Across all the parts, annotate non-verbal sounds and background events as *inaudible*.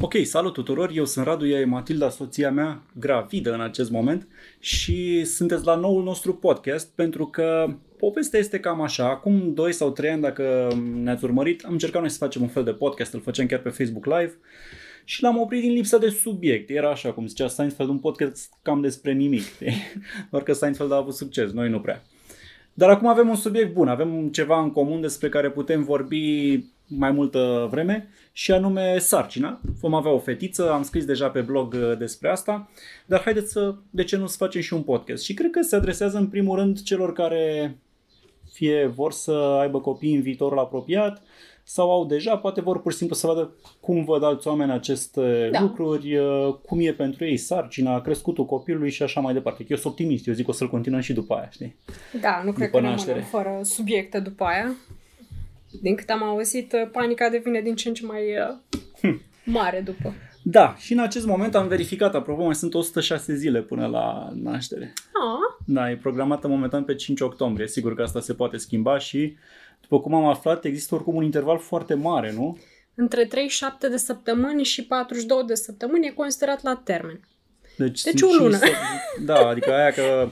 Ok, salut tuturor, eu sunt Radu, ea e Matilda, soția mea, gravidă în acest moment și sunteți la noul nostru podcast pentru că povestea este cam așa. Acum 2 sau 3 ani, dacă ne-ați urmărit, am încercat noi să facem un fel de podcast, îl făceam chiar pe Facebook Live și l-am oprit din lipsa de subiect. Era așa, cum zicea Seinfeld, un podcast cam despre nimic. *laughs* Doar că Seinfeld a avut succes, noi nu prea. Dar acum avem un subiect bun, avem ceva în comun despre care putem vorbi mai multă vreme și anume sarcina. Vom avea o fetiță, am scris deja pe blog uh, despre asta, dar haideți să, de ce nu să facem și un podcast? Și cred că se adresează în primul rând celor care fie vor să aibă copii în viitorul apropiat sau au deja, poate vor pur și simplu să vadă cum văd alți oameni aceste da. lucruri, uh, cum e pentru ei sarcina, crescutul copilului și așa mai departe. Eu sunt optimist, eu zic că o să-l continuăm și după aia, știi? Da, nu cred după că rămânem fără subiecte după aia. Din cât am auzit, uh, panica devine din ce în ce mai uh, hm. mare după. Da, și în acest moment am verificat, apropo, mai sunt 106 zile până la naștere. Ah. Da, e programată momentan pe 5 octombrie. Sigur că asta se poate schimba și, după cum am aflat, există oricum un interval foarte mare, nu? Între 37 de săptămâni și 42 de săptămâni e considerat la termen. Deci, deci o lună. Să... Da, adică aia că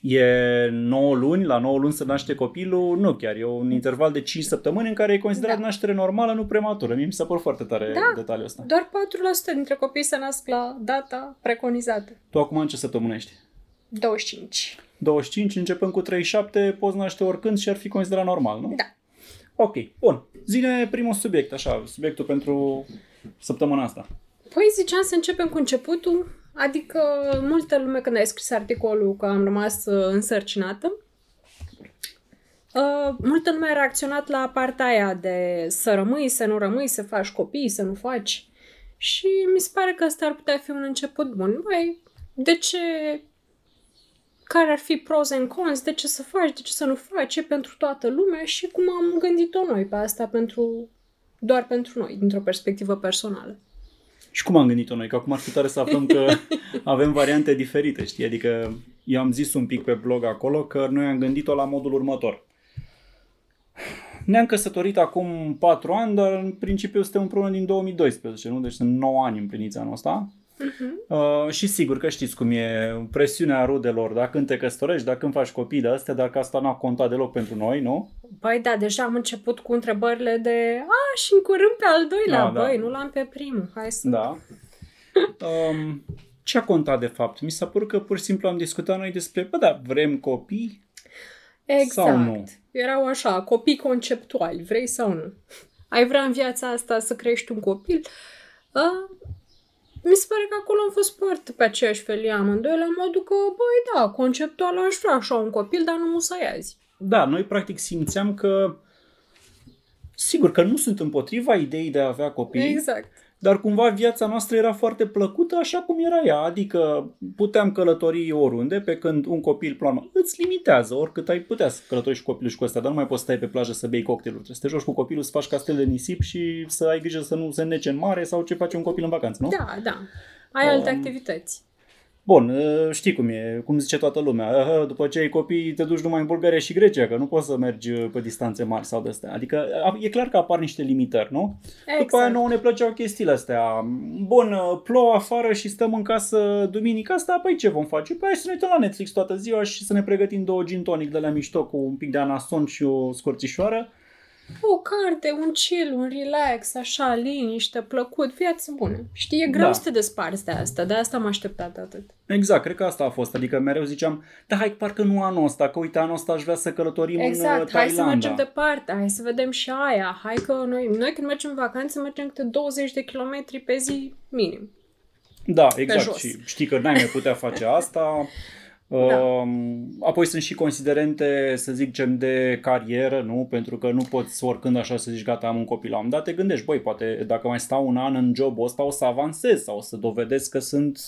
e 9 luni, la 9 luni să naște copilul, nu chiar, e un interval de 5 săptămâni în care e considerat da. naștere normală, nu prematură. Mie mi s-a părut foarte tare da, detaliul ăsta. doar 4% dintre copii se nasc la data preconizată. Tu acum în ce săptămână ești? 25. 25, începând cu 37, poți naște oricând și ar fi considerat normal, nu? Da. Ok, bun. Zine primul subiect, așa, subiectul pentru săptămâna asta. Păi ziceam să începem cu începutul, adică multă lume când ai scris articolul că am rămas uh, însărcinată, Uh, multă lume a reacționat la partea aia de să rămâi, să nu rămâi, să faci copii, să nu faci. Și mi se pare că ăsta ar putea fi un început bun. Băi, de ce care ar fi pros and cons, de ce să faci, de ce să nu faci, e pentru toată lumea și cum am gândit-o noi pe asta pentru, doar pentru noi, dintr-o perspectivă personală. Și cum am gândit-o noi? Că acum ar fi tare să aflăm că *laughs* avem variante diferite, știi? Adică eu am zis un pic pe blog acolo că noi am gândit-o la modul următor. Ne-am căsătorit acum 4 ani, dar în principiu suntem împreună din 2012, nu? Deci sunt 9 ani împliniți anul ăsta. Uh-huh. Uh, și sigur că știți cum e presiunea rudelor, dacă când te căsătorești, dacă când faci copii de astea, dacă asta n-a contat deloc pentru noi, nu? Păi da, deja am început cu întrebările de a, și în curând pe al doilea, da, băi, da. nu l-am pe primul, hai să... Da. um, ce a contat de fapt? Mi s-a părut că pur și simplu am discutat noi despre, bă da, vrem copii exact. sau nu? Erau așa, copii conceptuali, vrei sau nu? Ai vrea în viața asta să crești un copil? Uh, mi se pare că acolo am fost foarte pe aceeași felie amândoi, la modul că, băi, da, conceptual aș vrea așa un copil, dar nu să azi. Da, noi practic simțeam că, sigur că nu sunt împotriva ideii de a avea copii. Exact dar cumva viața noastră era foarte plăcută așa cum era ea, adică puteam călători oriunde, pe când un copil, plan, îți limitează, oricât ai putea să călătorești cu copilul și cu ăsta, dar nu mai poți stai pe plajă să bei cocktailuri, trebuie să te joci cu copilul, să faci castel de nisip și să ai grijă să nu se nece în mare sau ce face un copil în vacanță, nu? Da, da. Ai alte um, activități. Bun, ă, știi cum e, cum zice toată lumea, după ce ai copii te duci numai în Bulgaria și Grecia, că nu poți să mergi ă, pe distanțe mari sau de astea. Adică e clar că apar niște limitări, nu? Exact. După aia nouă ne plăceau chestiile astea. Bun, ă, plouă afară și stăm în casă duminica asta, păi ce vom face? Păi să ne uităm la Netflix toată ziua și să ne pregătim două gin tonic de la mișto cu un pic de anason și o scorțișoară o carte, un chill, un relax, așa, liniște, plăcut, viață bună. Știi, e greu da. să te desparți de asta, de asta am așteptat atât. Exact, cred că asta a fost. Adică mereu ziceam, da, hai, parcă nu anul ăsta, că uite, anul ăsta aș vrea să călătorim exact, în Exact, hai să mergem departe, hai să vedem și aia, hai că noi, noi când mergem în vacanță mergem câte 20 de kilometri pe zi minim. Da, exact. Și știi că n-ai mai putea face asta. *laughs* Da. Apoi sunt și considerente, să zicem, de carieră, nu? Pentru că nu poți oricând așa să zici, gata, am un copil la un dat, te gândești, băi, poate dacă mai stau un an în jobul ăsta o să avansez sau o să dovedesc că sunt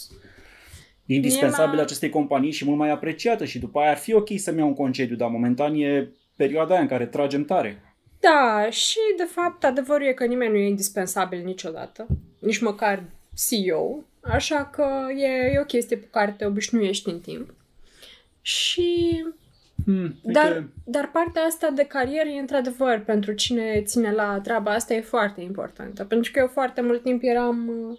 indispensabil la... acestei companii și mult mai apreciată și după aia ar fi ok să-mi iau un concediu, dar momentan e perioada aia în care tragem tare. Da, și de fapt adevărul e că nimeni nu e indispensabil niciodată, nici măcar CEO, așa că e, e o chestie pe care te obișnuiești în timp. Și Hmm, Dar, uite, dar partea asta de carieră e într-adevăr pentru cine ține la treaba asta e foarte importantă. Pentru că eu foarte mult timp eram uh,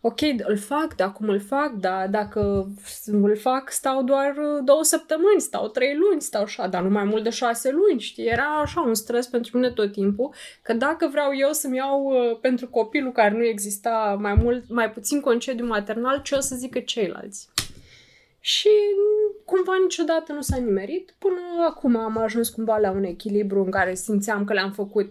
ok, îl fac, dar cum îl fac, dar dacă îl fac stau doar uh, două săptămâni, stau trei luni, stau așa, dar nu mai mult de șase luni, știi? Era așa un stres pentru mine tot timpul, că dacă vreau eu să-mi iau uh, pentru copilul care nu exista mai mult, mai puțin concediu maternal, ce o să zică ceilalți? Și mm, cumva niciodată nu s-a nimerit. Până acum am ajuns cumva la un echilibru în care simțeam că le-am făcut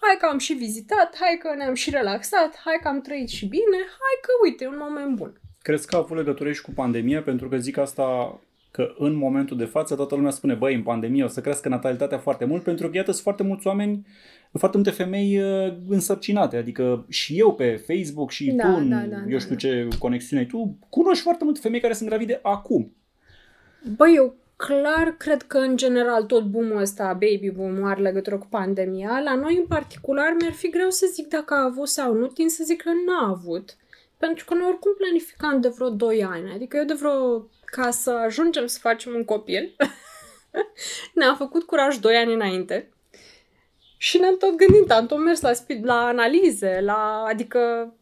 hai că am și vizitat, hai că ne-am și relaxat, hai că am trăit și bine, hai că uite, e un moment bun. crezi că a avut legătură și cu pandemia? Pentru că zic asta că în momentul de față toată lumea spune, băi, în pandemie o să crească natalitatea foarte mult, pentru că iată sunt foarte mulți oameni, foarte multe femei uh, însărcinate, adică și eu pe Facebook și Da, tu, în, da, da, eu da, știu ce conexiune ai tu, cunoști foarte multe femei care sunt gravide acum. Băi, eu clar cred că în general tot boom-ul ăsta, baby boom are legătură cu pandemia. La noi în particular mi-ar fi greu să zic dacă a avut sau nu, tin să zic că n-a avut. Pentru că noi oricum planificam de vreo 2 ani. Adică eu de vreo... ca să ajungem să facem un copil, *laughs* ne-am făcut curaj 2 ani înainte. Și ne-am tot gândit, am tot mers la, speed, la analize, la, adică,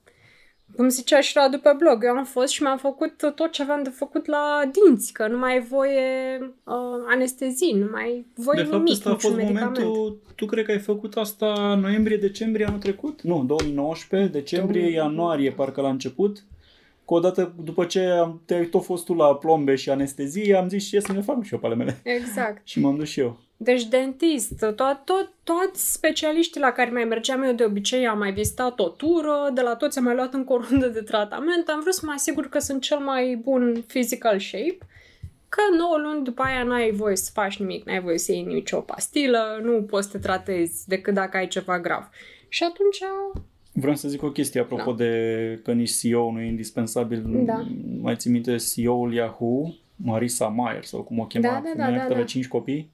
cum zicea și Radu pe blog, eu am fost și mi-am făcut tot ce aveam de făcut la dinți, că nu mai e voie uh, anestezii, nu mai e voie de fapt, nimic, ăsta a niciun fost medicament. momentul, tu cred că ai făcut asta noiembrie-decembrie anul trecut? Nu, 2019, decembrie, 2000. ianuarie, parcă la început. Că odată după ce am, te-ai tot fost tu la plombe și anestezie, am zis și e să ne fac și eu pe ale mele. Exact. *laughs* Și m-am dus și eu. Deci dentist, tot, tot, toți specialiștii la care mai mergeam eu de obicei am mai vizitat o tură, de la toți am mai luat încă o rundă de tratament, am vrut să mă asigur că sunt cel mai bun physical shape, că 9 luni după aia n-ai voie să faci nimic, n-ai voie să iei nicio pastilă, nu poți să te tratezi decât dacă ai ceva grav. Și atunci, Vreau să zic o chestie apropo Da. de că nici CEO nu e indispensabil. Da. Mai ții minte CEO-ul Yahoo, Marisa Mayer sau cum o chema, Da, da, da, femeia da, care da. 5 copii?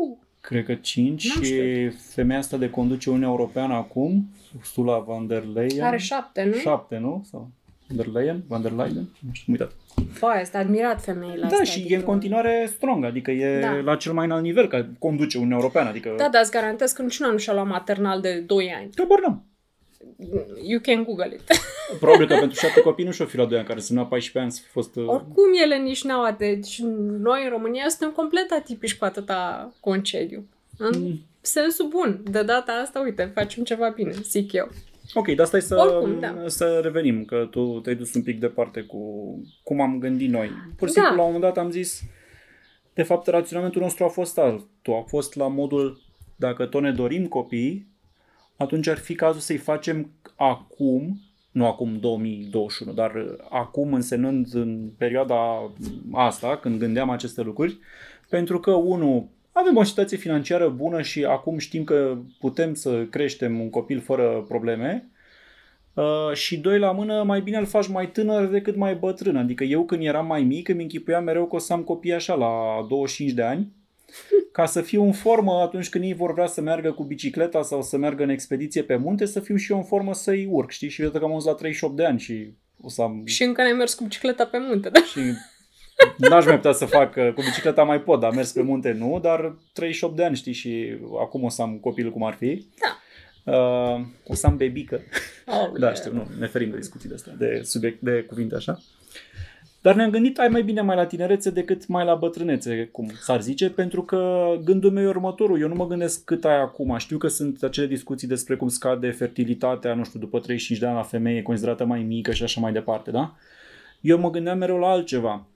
uu, Cred că 5 N-am și femeia asta de conduce Uniunea Europeană acum, Ursula von der Leyen. are șapte, nu? Șapte, nu? Sau von der Leyen? Von der Leyen? Nu știu, am uitat. Băi, este admirat femeile Da, astea. și adică... e în continuare strong, adică e Da. la cel mai înalt nivel, că conduce Uniunea Europeană, adică... Da, dar îți garantez că niciuna nu și-a luat maternal de 2 ani. Habar n-am. You can Google it. *laughs* Probabil că pentru șapte copii nu și-o fi la 2 ani, care sunt la 14 ani, să fi fost... uh, Oricum ele nici n-au atât. Deci noi în România suntem complet atipici cu atâta concediu. În Mm. sensul bun. De data asta, uite, facem ceva bine, zic eu. Ok, dar stai să, Oricum, da. să revenim, că tu te-ai dus un pic departe cu cum am gândit noi. Pur și Da. simplu, la un moment dat am zis, de fapt, raționamentul nostru a fost altul. A fost la modul, dacă tot ne dorim copii, atunci ar fi cazul să-i facem acum, nu acum 2021, dar uh, acum însemnând în perioada asta, când gândeam aceste lucruri, pentru că, unul, avem o situație financiară bună și acum știm că putem să creștem un copil fără probleme. Uh, și doi la mână, mai bine îl faci mai tânăr decât mai bătrân. Adică eu când eram mai mic, îmi închipuiam mereu că o să am copii așa la 25 de ani, ca să fiu în formă atunci când ei vor vrea să meargă cu bicicleta sau să meargă în expediție pe munte, să fiu și eu în formă să-i urc, știi? Și iată că am ajuns la 38 de ani și o să am... Și încă n-ai mers cu bicicleta pe munte, da? Și n-aș mai putea să fac, uh, cu bicicleta mai pot, dar mers pe munte nu, dar 38 de ani, știi, și acum o să am copil cum ar fi. Da. Uh, o să am bebică. Oh, Da, știu, nu, ne ferim de discuții de astea, de subiect, de cuvinte așa. Dar ne-am gândit, ai mai bine mai la tinerețe decât mai la bătrânețe, cum s-ar zice, pentru că gândul meu e următorul. Eu nu mă gândesc cât ai acum. Știu că sunt acele discuții despre cum scade fertilitatea, nu știu, după 35 de ani la femeie, considerată mai mică și așa mai departe, da? Eu mă gândeam mereu la altceva.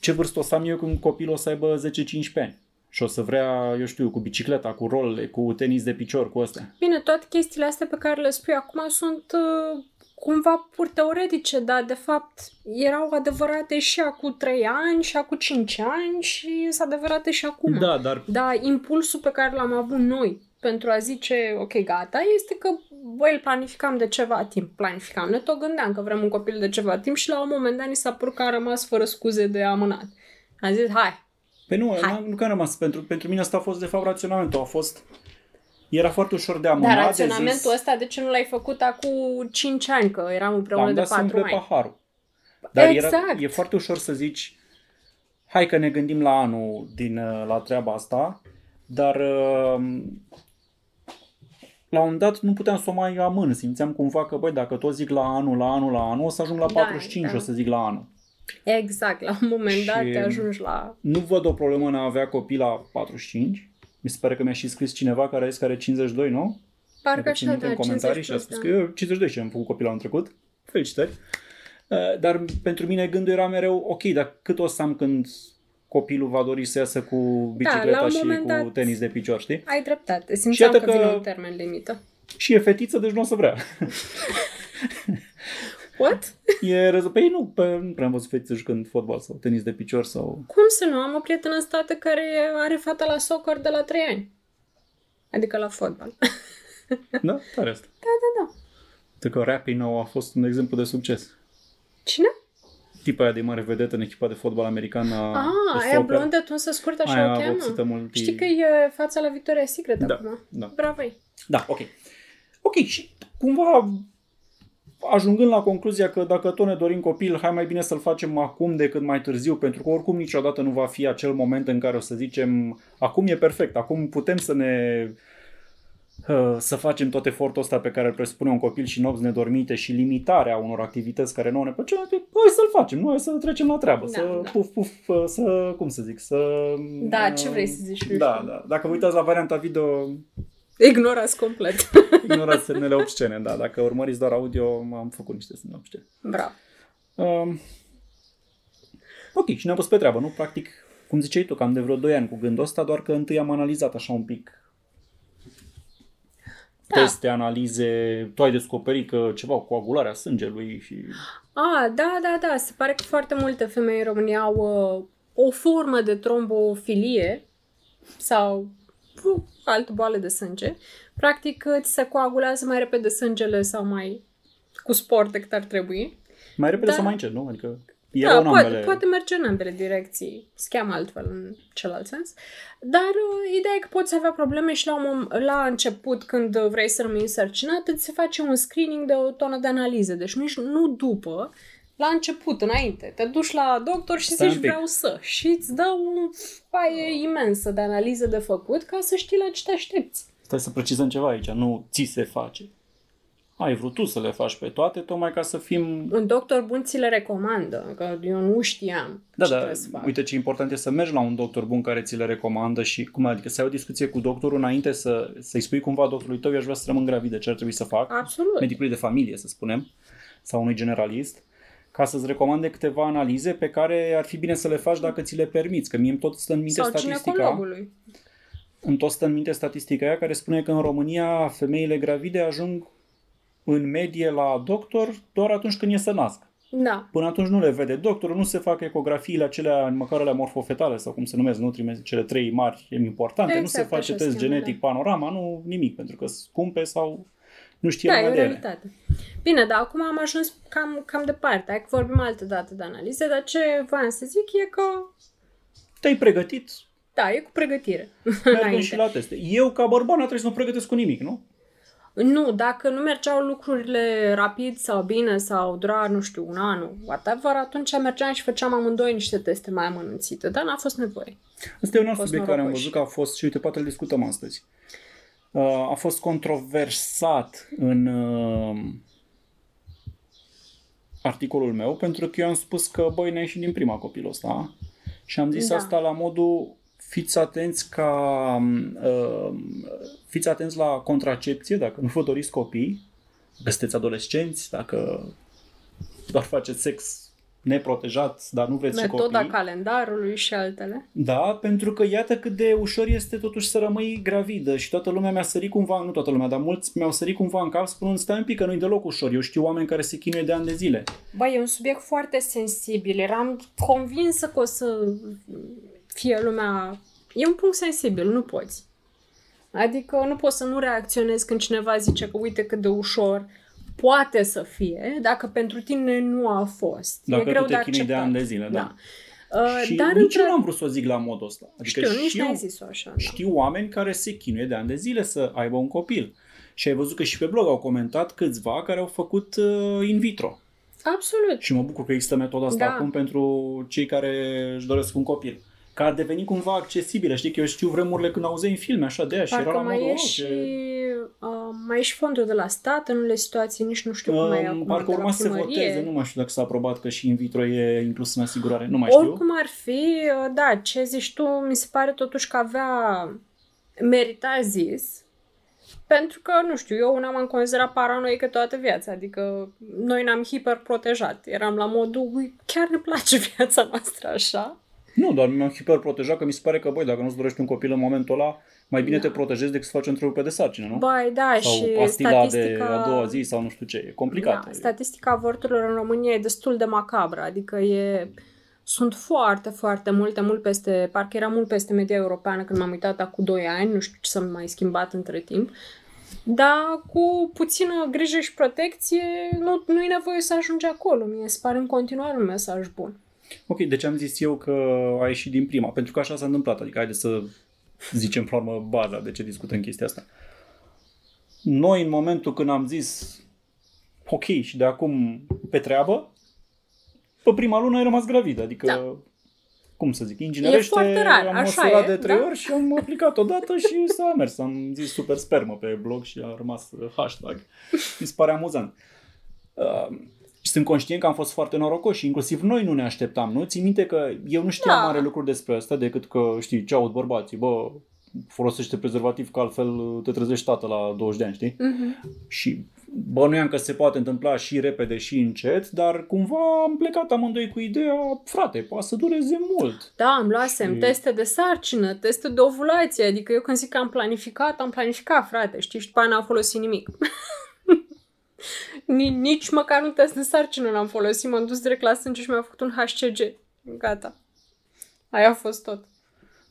Ce vârstă o să am eu când copilul o să aibă 10-15 ani? Și o să vrea, eu știu, cu bicicleta, cu rolele, cu tenis de picior, cu astea. Bine, toate chestiile astea pe care le spui acum sunt uh, cumva pur teoretice, dar de fapt erau adevărate și acum 3 ani, și acum 5 ani și sunt adevărate și acum. Da, dar Dar impulsul pe care l-am avut noi pentru a zice, ok, gata, este că, băi, îl planificam de ceva timp. Planificam, ne tot gândeam că vrem un copil de ceva timp și la un moment dat ni s-a părut că a rămas fără scuze de amânat. Am zis, hai, Pe nu, Hai. nu că am rămas. Pentru, pentru mine asta a fost de fapt raționamentul. A fost era foarte ușor de amânat. dar de raționamentul zis, ăsta de ce nu l-ai făcut acum 5 ani, că eram împreună am de dat să 4 umple ani? paharul. Dar Exact. era, e foarte ușor să zici hai că ne gândim la anul din, uh, la treaba asta, dar uh, la un dat nu puteam să o mai amân. Simțeam cumva că, băi, dacă tot zic la anul, la anul, la anul, o să ajung la Da, 45 da. o să zic la anul. Exact, la un moment dat Și- te ajungi la... Nu văd o problemă în a avea copii la 45. Mi se pare că mi-a și scris cineva care este care 52, nu? Parcă Dacă țin așa, minte da, în comentarii 50 și a spus da. că eu 52 și am făcut copil anul trecut. Felicitări. Uh, Dar pentru mine gândul era mereu, ok, dar cât o să am când copilul va dori să iasă cu bicicleta Da, la un și moment cu dat- tenis de picior, știi? Ai dreptate. Simțeam iată că, că- vine un termen limită. Și e fetiță, deci nu o să vrea. *laughs* What? E răză... Păi nu, pe, nu prea am văzut fetițe jucând fotbal sau tenis de picior sau... Cum să nu? Am o prietenă în state care are fata la soccer de la 3 ani. Adică la fotbal. *laughs* Da? Tare asta. Da, da, da. Uite că Rappi nou a fost un exemplu de succes. Cine? Tipa aia de mare vedetă în echipa de fotbal american a Ah, de aia soccer. blondă, tunsă scurtă, așa Aia o cheamă? vopsită mult. Știi că e fața la Victoria's Secret Da, acum. da. Bravo Da, ok. Ok, și cumva ajungând la concluzia că dacă tot ne dorim copil, hai mai bine să-l facem acum decât mai târziu, pentru că oricum niciodată nu va fi acel moment în care o să zicem acum e perfect, acum putem să ne uh, să facem tot efortul ăsta pe care îl presupune un copil și nopți nedormite și limitarea unor activități care nu ne plăceau, hai să-l facem, nu hai să trecem la treabă, Da, să da. puf, puf, uh, să, cum să zic, să... Da, ce uh, vrei să zici? Nu Da, știu. da. Dacă vă uitați la varianta video, Ignorați complet. *laughs* Ignorați semnele obscene, da. Dacă urmăriți doar audio, am făcut niște semne obscene. Bravo. Um, ok, și ne-am pus pe treabă, nu? Practic, cum ziceai tu, cam de vreo 2 ani cu gândul ăsta, doar că întâi am analizat așa un pic Da. teste, analize, tu ai descoperit că ceva cu coagularea sângelui și... A, da, da, da. Se pare că foarte multe femei în România au uh, o formă de trombofilie sau uh, altă boală de sânge. Practic, îți se coagulează mai repede sângele sau mai cu sport decât ar trebui. Mai repede Da. sau mai încet, nu? Adică e da, în poate, ambele. poate merge în ambele direcții. Se cheamă altfel în celălalt sens. Dar uh, ideea e că poți avea probleme și la, un mom- la început, când uh, vrei să rămâi însărcinat, îți se face un screening de o tonă de analize. Deci nici nu după, la început, înainte. Te duci la doctor și Stai zici un pic. vreau să. Și îți dă o foaie imensă de analize de făcut ca să știi la ce te aștepți. Stai să precizăm ceva aici, nu ți se face. Ai vrut tu să le faci pe toate, tocmai ca să fim Un doctor bun ți le recomandă, că eu nu știam Da, ce da, trebuie să fac. uite ce important e să mergi la un doctor bun care ți le recomandă și cum adică să ai o discuție cu doctorul înainte să, să-i spui cumva doctorului tău, eu aș vrea să rămân gravidă, ce ar trebui să fac, Absolut. medicului de familie, să spunem, sau unui generalist, ca să-ți recomande câteva analize pe care ar fi bine să le faci dacă ți le permiți, că mie îmi tot stă în minte Sau statistica, ginecologului. îmi tot stă în minte statistica aia care spune că în România femeile gravide ajung în medie la doctor doar atunci când e să nasc. Da. Până atunci nu le vede doctorul, nu se fac ecografiile acelea, măcar alea morfofetale sau cum se numesc, nu trimite cele trei mari importante, nu se Exact, face așa se test cheamă, genetic, panorama, nu nimic, pentru că sunt scumpe sau nu știe Da, lumea e o de ele. realitate. Bine, dar acum am ajuns cam, cam departe. Hai că vorbim altă dată de analize, dar ce voiam să zic e că, Te-ai pregătit, da, e cu pregătire. mergem *laughs* înainte. și la teste. Eu, ca bărbat, nu trebuie să mă pregătesc cu nimic, nu? Nu, dacă nu mergeau lucrurile rapid sau bine sau dura, nu știu, un an, whatever, atunci mergeam și făceam amândoi niște teste mai amănunțite, dar n-a fost nevoie. Asta e un alt Fost subiect care am norocoși. văzut că a fost, și uite, poate îl discutăm astăzi. Uh, a fost controversat în uh, articolul meu, pentru că eu am spus că, băi, ne ieșit din prima copilul ăsta și am zis Da. asta la modul fiți atenți ca uh, fiți atenți la contracepție dacă nu vă doriți copii, dacă sunteți adolescenți, dacă doar faceți sex neprotejat, dar nu vreți și Metoda copii. calendarului și altele. Da, pentru că iată cât de ușor este totuși să rămâi gravidă și toată lumea mi-a sărit cumva, nu toată lumea, dar mulți mi-au sărit cumva în cap spunând stai un pic că nu-i deloc ușor. Eu știu oameni care se chinuie de ani de zile. Băi, e un subiect foarte sensibil. Eram convinsă că o să fie lumea... E un punct sensibil, nu poți. Adică nu poți să nu reacționezi când cineva zice că uite cât de ușor poate să fie, dacă pentru tine nu a fost. Dacă e greu tu te de chinui de acceptat. ani de zile, da. Uh, și dar nici între... eu nu am vrut să o zic la modul ăsta. Adică Știu, nici știu, n-ai zis-o așa. Da. știu oameni care se chinuie de ani de zile să aibă un copil. Și ai văzut că și pe blog au comentat câțiva care au făcut uh, in vitro. Absolut. Și mă bucur că există metoda asta Da. acum pentru cei care își doresc un copil. Că a devenit cumva accesibilă. Știi că eu știu vremurile când auzeai în filme așa de aia și era Parcă la mai modul, e "Oh, și, ce- uh, mai e și fondul de la stat în unele situații, nici nu știu cum e Um, acum, Parcă de la urma să se primărie. voteze, nu mai știu dacă s-a aprobat că și in vitro e inclus în asigurare, nu mai știu. Oricum ar fi, uh, da, ce zici tu, mi se pare totuși că avea merita zis, pentru că, nu știu, eu una m-am considerat paranoică toată viața, adică noi ne-am hiperprotejat. Eram la modul, "Ui, chiar ne place *laughs* viața noastră așa. Nu, doar mi-am hiperprotejat că mi se pare că, băi, dacă nu-ți dorești un copil în momentul ăla, mai bine Da. te protejezi decât să faci întrerupe de sarcină, nu? Băi, da, sau și pastila statistica... de a doua zi sau nu știu ce. E complicat. Da, statistica avorturilor în România e destul de macabră, adică e... Sunt foarte, foarte multe, mult peste, parcă era mult peste media europeană când m-am uitat acum 2 ani, nu știu ce s-a mai schimbat între timp, dar cu puțină grijă și protecție nu, nu e nevoie să ajungi acolo. Mie se pare în continuare un mesaj bun. Ok, deci am zis eu că a ieșit din prima, pentru că așa s-a întâmplat. Adică haideți să zicem pe urmă baza de ce discutăm chestia asta. Noi în momentul când am zis ok și de acum pe treabă, pe prima lună ai rămas gravidă. Adică, Da. cum să zic, inginerește, foarte rar, am așa măsurat e, de trei da? ori și am aplicat odată și s-a mers. Am zis super spermă pe blog și a rămas uh, hashtag. Mi se pare amuzant. Uh, și sunt conștient că am fost foarte norocoși și inclusiv noi nu ne așteptam, nu? Țin minte că eu nu știam Da. mare lucruri despre asta decât că, știi, ce aud bărbații, bă, folosește prezervativ că altfel te trezești tată la 20 de ani, știi? Mm-hmm. Și bănuiam că se poate întâmpla și repede și încet, dar cumva am plecat amândoi cu ideea, frate, poate să dureze mult. Da, am luasem Și- teste de sarcină, teste de ovulație, adică eu când zic că am planificat, am planificat, frate, știi, și după aia n-am folosit nimic. *laughs* Ni- Nici măcar un test de sarcină n-am folosit, m-am dus direct la sânge și mi-a făcut un HCG. Gata. Aia a fost tot.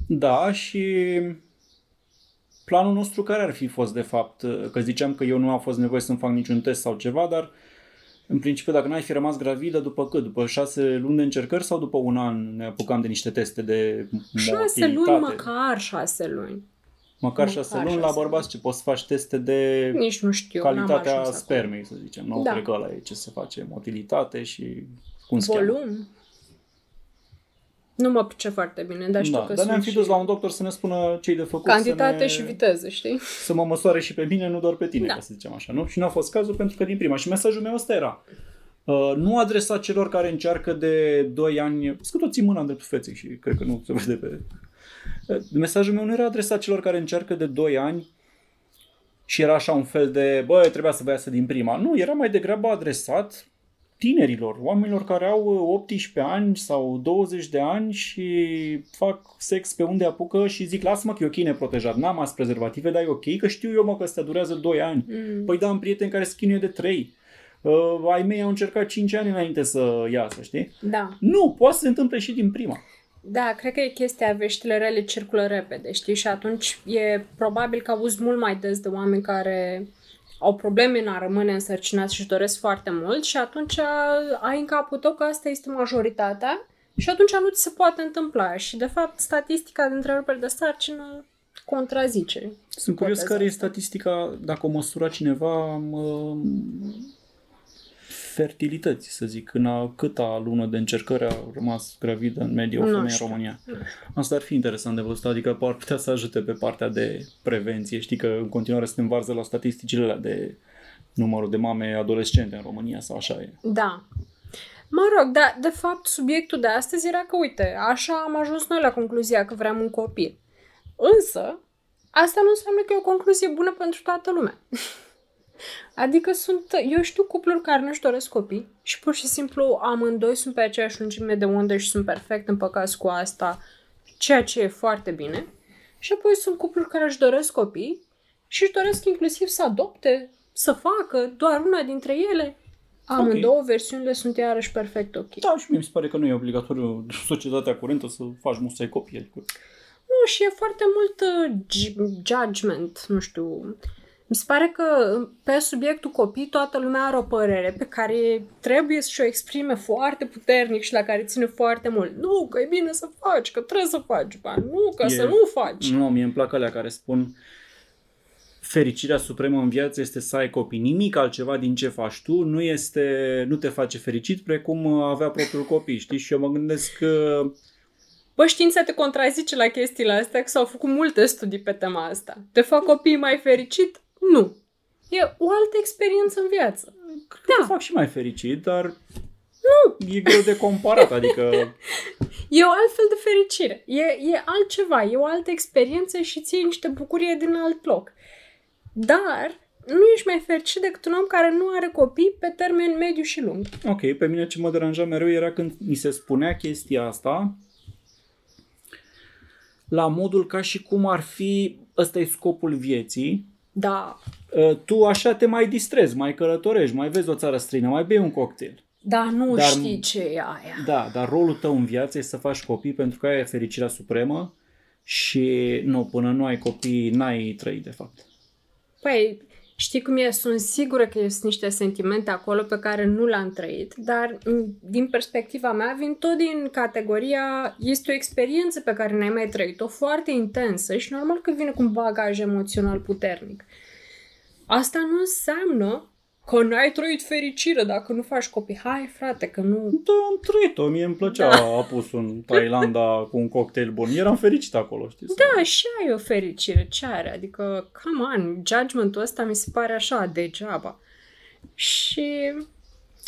Da, și planul nostru care ar fi fost de fapt? Că ziceam că eu nu a fost nevoie să-mi fac niciun test sau ceva, dar în principiu dacă n-ai fi rămas gravidă, după cât? După șase luni de încercări sau după un an ne apucam de niște teste de Șase luni, motilitate? măcar șase luni. Măcar măcar șase luni, șase la bărbați ce poți să faci teste de Nici nu știu, n-am calitatea ajuns acolo. spermei, să zicem. Nu Da. cred că ăla e ce se face, motilitate și cum se cheamă. Volum? Nu mă pricep foarte bine, dar știu Da, că dar ne-am sunt fi dus și la un doctor să ne spună ce de făcut. cantitate să ne... și viteză, știi? să mă măsoare și pe mine, nu doar pe tine, Da. ca să zicem așa, nu? Și n-a fost cazul pentru că din prima. Și mesajul meu ăsta era, uh, nu adresa celor care încearcă de 2 ani, scot o ții mâna în dreptul feței și cred că nu se vede pe... Uh, mesajul meu nu era adresat celor care încearcă de 2 ani și era așa un fel de, bă, trebuia să vă iasă din prima. Nu, era mai degrabă adresat tinerilor, oamenilor care au uh, 18 ani sau 20 de ani și fac sex pe unde apucă și zic, lasă-mă că e ok neprotejat, n-am as prezervative, dar e ok, că știu eu mă că ăsta durează 2 ani. Mm. Păi da, am prieteni care se chinuie de 3. Uh, ai mei au încercat 5 ani înainte să iasă, știi? Da. Nu, poate să se întâmple și din prima. Da, cred că e chestia, veștile rele circulă repede, știi? Și atunci e probabil că auzi mult mai des de oameni care au probleme în a rămâne însărcinați și își doresc foarte mult și atunci ai în capul tău că asta este majoritatea și atunci nu ți se poate întâmpla. Și, de fapt, statistica de întreruperi de sarcină contrazice. Sunt curios Ipoteza care e asta. statistica, dacă o măsura cineva, mă, fertilități, să zic, în a câta lună de încercări a rămas gravidă în medie o Nu femeie în știu. România. Nu Asta ar fi interesant de văzut, adică ar putea să ajute pe partea de prevenție. Știi că în continuare suntem varză la statisticile alea de numărul de mame adolescente în România sau așa e. Da. Mă rog, dar de fapt subiectul de astăzi era că, uite, așa am ajuns noi la concluzia că vrem un copil. Însă, asta nu înseamnă că e o concluzie bună pentru toată lumea. *laughs* adică sunt, eu știu cupluri care nu-și doresc copii și pur și simplu amândoi sunt pe aceeași lungime de undă și sunt perfect împăcați cu asta, ceea ce e foarte bine. Și apoi sunt cupluri care își doresc copii și își doresc inclusiv să adopte, să facă doar una dintre ele. Amândouă versiunile sunt iarăși perfect ok. Da, și mie mi se pare că nu e obligatoriu în *laughs* societatea curentă să faci musai copii. Adică, Nu, și e foarte mult uh, gi- judgment, nu știu. Mi se pare că uh, pe subiectul copii toată lumea are o părere pe care trebuie să-și o exprime foarte puternic și la care ține foarte mult. Nu, că e bine să faci, că trebuie să faci, ba nu, că E- să nu faci. nu, mie îmi plac alea care spun fericirea supremă în viață este să ai copii. Nimic altceva din ce faci tu nu este, nu te face fericit precum avea propriul copii, știi? Și eu mă gândesc că Bă, știința te contrazice la chestiile astea, că s-au făcut multe studii pe tema asta. Te fac copiii mai fericit? Nu. E o altă experiență în viață. cred că te fac și mai fericit, dar nu. e greu de comparat, adică *laughs* E o altfel de fericire. E, e altceva, e o altă experiență și ție niște bucurie din alt loc. Dar nu ești mai fericit decât un om care nu are copii pe termen mediu și lung. Ok, pe mine ce mă deranja mereu era când mi se spunea chestia asta la modul ca și cum ar fi ăsta e scopul vieții. Da. Uh, Tu așa te mai distrezi, mai călătorești, mai vezi o țară străină, mai bei un cocktail. Da, nu Dar- știi ce e aia. Da, dar rolul tău în viață este să faci copii pentru că aia e fericirea supremă și nu, până nu ai copii, n-ai trăit de fapt. Păi, știi cum e? Sunt sigură că sunt niște sentimente acolo pe care nu le-am trăit, dar m, din perspectiva mea vin tot din categoria este o experiență pe care n-ai mai trăit-o foarte intensă și normal că vine cu un bagaj emoțional puternic. Asta nu înseamnă că n-ai trăit fericire dacă nu faci copii. Hai, frate, că nu... Da, am trăit-o, mie îmi plăcea da. apusul în Thailanda cu un cocktail bun. Eram fericit acolo, știi? Da, și ai o fericire, ce are? Adică, come on, judgmentul ăsta mi se pare așa degeaba. Și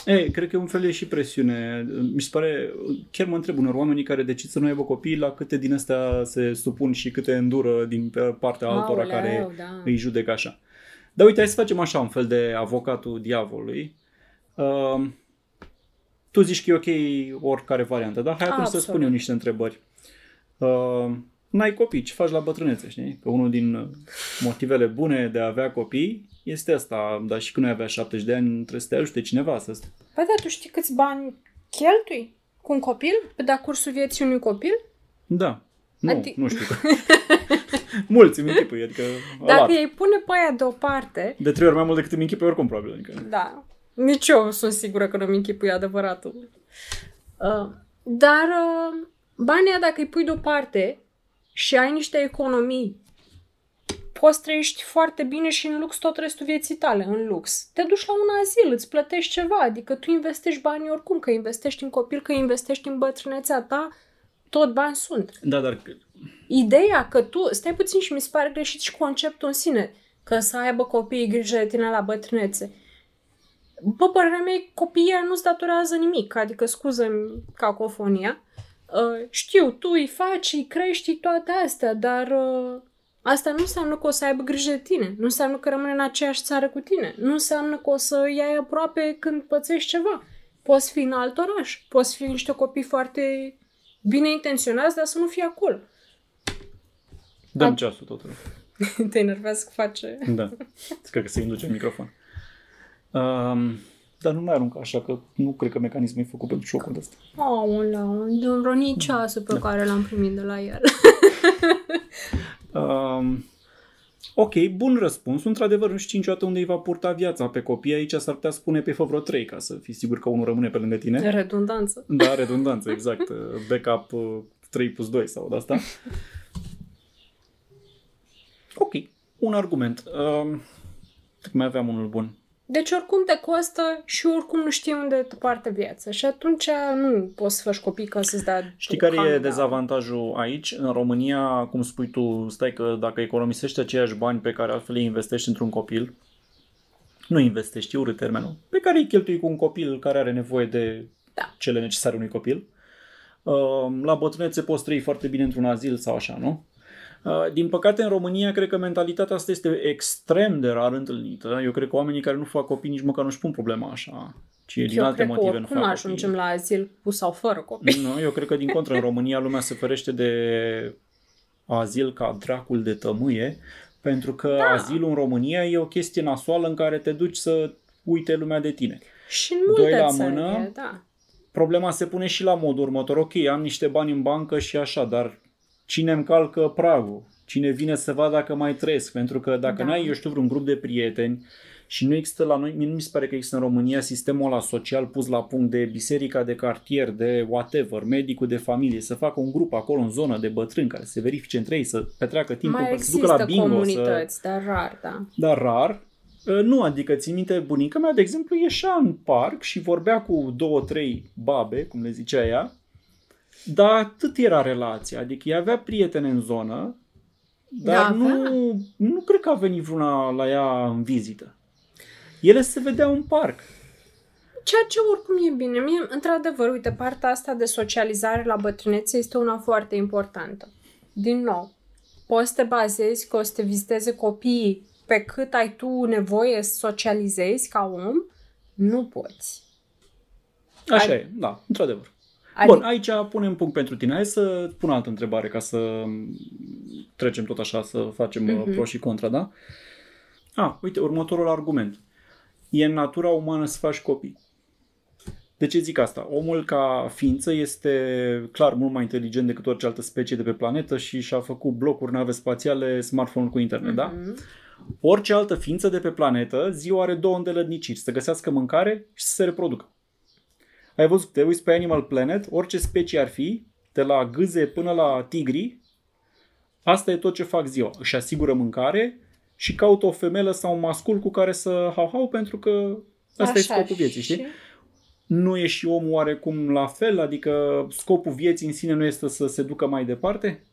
Ei, cred că e un fel de și presiune. Mi se pare, chiar mă întreb unor oamenii care decid să nu aibă copii, la câte din astea se supun și câte îndură din pe partea altora Aoleu, care da. îi judecă așa. Dar uite, hai să facem așa un fel de avocatul diavolului. Uh, tu zici că e ok oricare variantă, dar hai atunci să Absolut. spun eu niște întrebări. Uh, n-ai copii, ce faci la bătrânețe, știi? Că unul din motivele bune de a avea copii este asta, dar și când ai avea 70 de ani trebuie să te ajute cineva să Păi da, tu știi câți bani cheltui cu un copil pe da cursul vieții unui copil? Da. Nu, Adi- nu știu. *laughs* *laughs* Mulți îmi închipui, adică Dacă alat. ei pune pe aia deoparte, De trei ori mai mult decât îmi închipui oricum, probabil. Adică. da, nici eu sunt sigură că nu-mi închipui adevăratul. Uh, dar uh, banii ăia, dacă îi pui deoparte și ai niște economii, poți trăiești foarte bine și în lux tot restul vieții tale, în lux. Te duci la un azil, îți plătești ceva, adică tu investești banii oricum, că investești în copil, că investești în bătrânețea ta, tot bani sunt. Da, dar Ideea că tu, stai puțin și mi se pare greșit și conceptul în sine, că să aibă copiii grijă de tine la bătrânețe. Bă, părerea mea, e, copiii ăia nu-ți datorează nimic, adică scuză-mi cacofonia. Uh, știu, tu îi faci, îi crești toate astea, dar uh, asta nu înseamnă că o să aibă grijă de tine, nu înseamnă că rămâne în aceeași țară cu tine, nu înseamnă că o să iei aproape când pățești ceva. Poți fi în alt oraș, poți fi niște copii foarte bine intenționați, dar să nu fie acolo. Dăm Am- ceasul totul. *laughs* Te enervează că face... Da. Cred că se induce în microfon. Um, dar nu mai arunca așa, că nu cred că mecanismul e făcut pentru șocul ăsta. Aoleu, de roni ceasul pe care l-am primit de la el. Um, ok, bun răspuns. Într-adevăr, nu știi niciodată unde îi va purta viața pe copii. Aici s-ar putea spune pe fă vreo 3 ca să fii sigur că unul rămâne pe lângă tine. Redundanță. Da, redundanță, exact. Backup uh, 3 plus 2 sau de asta. *laughs* Ok, un argument. Um, cred că mai aveam unul bun. Deci oricum te costă și oricum nu știi unde te poartă viața. Și atunci nu poți să faci copii ca să-ți dea Știi tu care e handă. dezavantajul aici? În România, cum spui tu, stai că dacă economisești aceiași bani pe care altfel îi investești într-un copil, nu investești, e urât termenul, pe care îi cheltui cu un copil care are nevoie de Da. cele necesare unui copil. Uh, La bătrânețe poți trăi foarte bine într-un azil sau așa, nu? Uh, Din păcate, în România, cred că mentalitatea asta este extrem de rar întâlnită. Eu cred că oamenii care nu fac copii nici măcar nu-și pun problema așa, ci din Eu alte cred că motive nu oricum fac ajungem copii. la azil cu sau fără copii. Nu, eu cred că din contră în România lumea se ferește de azil ca dracul de tămâie, pentru că da. azilul în România e o chestie nasoală în care te duci să uite lumea de tine. Și în multe Doi la țări, mână. e, da. Problema se pune și la modul următor. Ok, am niște bani în bancă și așa, dar cine îmi calcă pragul? cine vine să vadă dacă mai trăiesc, pentru că dacă Da. n-ai, eu știu, vreun grup de prieteni și nu există la noi, mie nu mi se pare că există în România sistemul ăla social pus la punct de biserica de cartier, de whatever, medicul de familie, să facă un grup acolo în zonă de bătrâni care se verifice între ei, să petreacă timpul, Mai să ducă la există bingo, să... comunități, dar rar, da. dar rar. Uh, Nu, adică țin minte, bunica mea, de exemplu, ieșea în parc și vorbea cu două, trei babe, cum le zicea ea, dar atât era relația, adică ea avea prietene în zonă, dar Da, nu, avea. nu cred că a venit vreuna la ea în vizită. Ele se vedeau în parc. Ceea ce oricum e bine. Mie, într-adevăr, uite, partea asta de socializare la bătrânețe este una foarte importantă. Din nou, poți să te bazezi că o să te viziteze copiii pe cât ai tu nevoie să socializezi ca om? Nu poți. Așa Ad- e, da, într-adevăr. Adică, Bun, aici punem punct pentru tine. Hai să pun altă întrebare ca să trecem tot așa, să facem Mhm. uh pro și contra, da? Ah, uite, următorul argument. E în natura umană să faci copii. De ce zic asta? Omul ca ființă este clar mult mai inteligent decât orice altă specie de pe planetă și și-a făcut blocuri, nave spațiale, smartphone cu internet, da? Mhm. Orice altă ființă de pe planetă, ziua are două îndelădniciri, să găsească mâncare și să se reproducă. Ai văzut, te uiți pe Animal Planet, orice specie ar fi, de la gâze până la tigri, asta e tot ce fac ziua. Își asigură mâncare și caută o femelă sau un mascul cu care să hau-hau pentru că asta e Așa, scopul vieții, știi? și- Nu e și omul oarecum la fel? Adică scopul vieții în sine nu este să se ducă mai departe?